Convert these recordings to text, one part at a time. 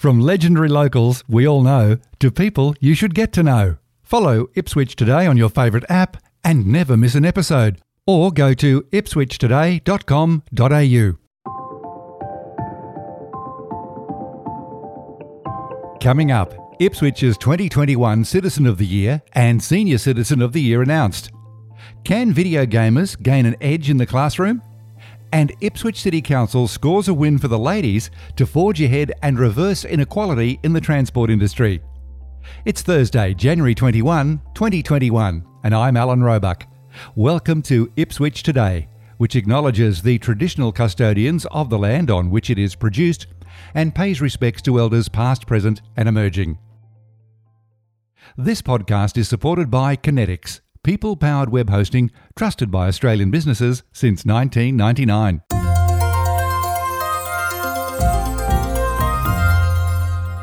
From legendary locals we all know to people you should get to know. Follow Ipswich Today on your favourite app and never miss an episode. Or go to ipswichtoday.com.au. Coming up, Ipswich's 2021 Citizen of the Year and Senior Citizen of the Year announced. Can video gamers gain an edge in the classroom? And Ipswich City Council scores a win for the ladies to forge ahead and reverse inequality in the transport industry. It's Thursday, January 21, 2021, and I'm Alan Roebuck. Welcome to Ipswich Today, which acknowledges the traditional custodians of the land on which it is produced and pays respects to elders past, present, and emerging. This podcast is supported by Conetix people powered web hosting trusted by Australian businesses since 1999.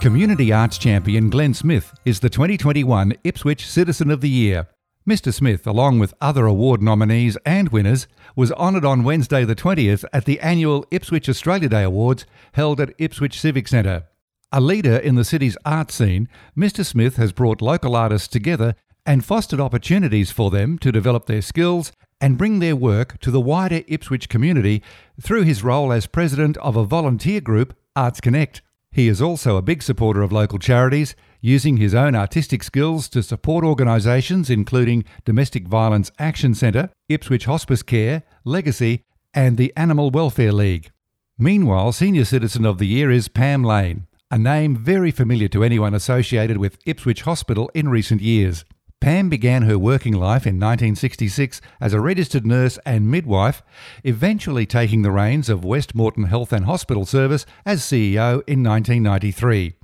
Community Arts Champion Glen Smith is the 2021 Ipswich Citizen of the Year. Mr. Smith, along with other award nominees and winners, was honoured on Wednesday the 20th at the annual Ipswich Australia Day Awards held at Ipswich Civic Centre. A leader in the city's art scene, Mr. Smith has brought local artists together and fostered opportunities for them to develop their skills and bring their work to the wider Ipswich community through his role as president of a volunteer group, Arts Connect. He is also a big supporter of local charities, using his own artistic skills to support organisations including Domestic Violence Action Centre, Ipswich Hospice Care, Legacy, and the Animal Welfare League. Meanwhile, Senior Citizen of the Year is Pam Lane, a name very familiar to anyone associated with Ipswich Hospital in recent years. Pam began her working life in 1966 as a registered nurse and midwife, eventually taking the reins of West Moreton Health and Hospital Service as CEO in 1993.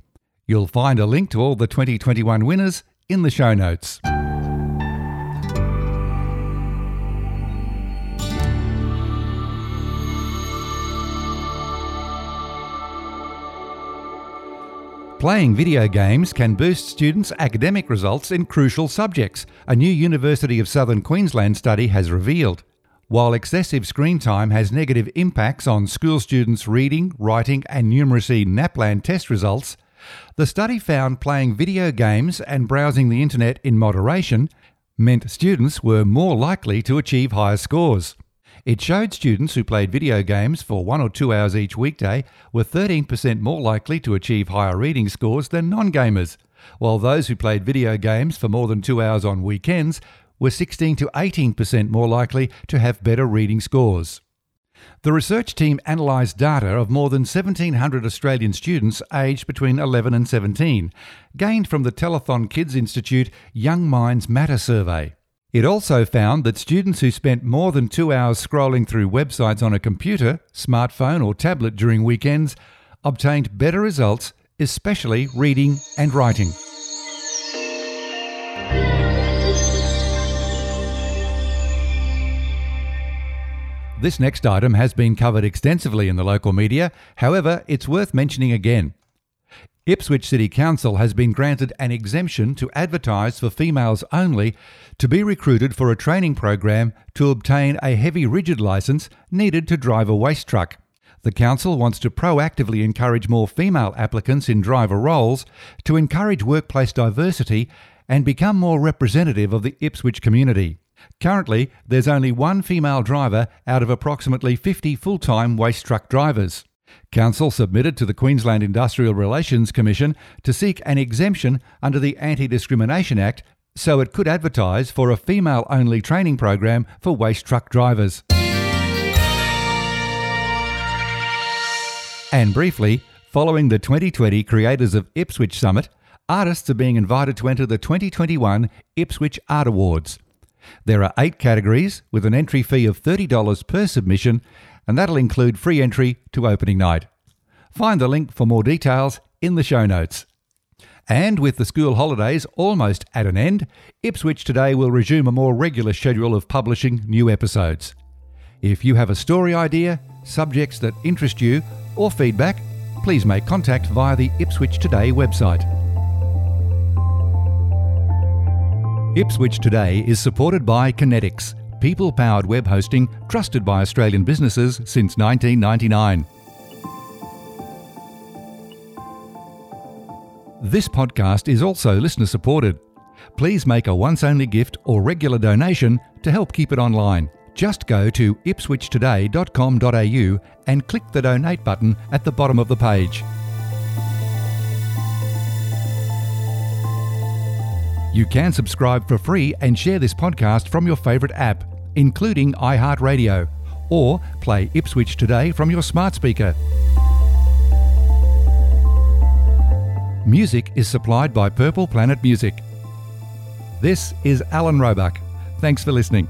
You'll find a link to all the 2021 winners in the show notes. Playing video games can boost students' academic results in crucial subjects, a new University of Southern Queensland study has revealed. While excessive screen time has negative impacts on school students' reading, writing, and numeracy NAPLAN test results, the study found playing video games and browsing the internet in moderation meant students were more likely to achieve higher scores. It showed students who played video games for one or two hours each weekday were 13% more likely to achieve higher reading scores than non gamers, while those who played video games for more than two hours on weekends were 16 to 18% more likely to have better reading scores. The research team analysed data of more than 1,700 Australian students aged between 11 and 17, gained from the Telethon Kids Institute Young Minds Matter survey. It also found that students who spent more than two hours scrolling through websites on a computer, smartphone, or tablet during weekends obtained better results, especially reading and writing. This next item has been covered extensively in the local media, however, it's worth mentioning again. Ipswich City Council has been granted an exemption to advertise for females only to be recruited for a training program to obtain a heavy rigid licence needed to drive a waste truck. The Council wants to proactively encourage more female applicants in driver roles to encourage workplace diversity and become more representative of the Ipswich community. Currently, there's only one female driver out of approximately 50 full time waste truck drivers. Council submitted to the Queensland Industrial Relations Commission to seek an exemption under the Anti Discrimination Act so it could advertise for a female only training program for waste truck drivers. And briefly, following the 2020 Creators of Ipswich Summit, artists are being invited to enter the 2021 Ipswich Art Awards. There are eight categories with an entry fee of $30 per submission and that'll include free entry to opening night. Find the link for more details in the show notes. And with the school holidays almost at an end, Ipswich Today will resume a more regular schedule of publishing new episodes. If you have a story idea, subjects that interest you, or feedback, please make contact via the Ipswich Today website. Ipswich Today is supported by Conetix people powered web hosting trusted by Australian businesses since 1999. This podcast is also listener supported. Please make a once only gift or regular donation to help keep it online. Just go to ipswichtoday.com.au and click the donate button at the bottom of the page. You can subscribe for free and share this podcast from your favourite app, including iHeartRadio, or play Ipswich Today from your smart speaker. Music is supplied by Purple Planet Music. This is Alan Roebuck. Thanks for listening.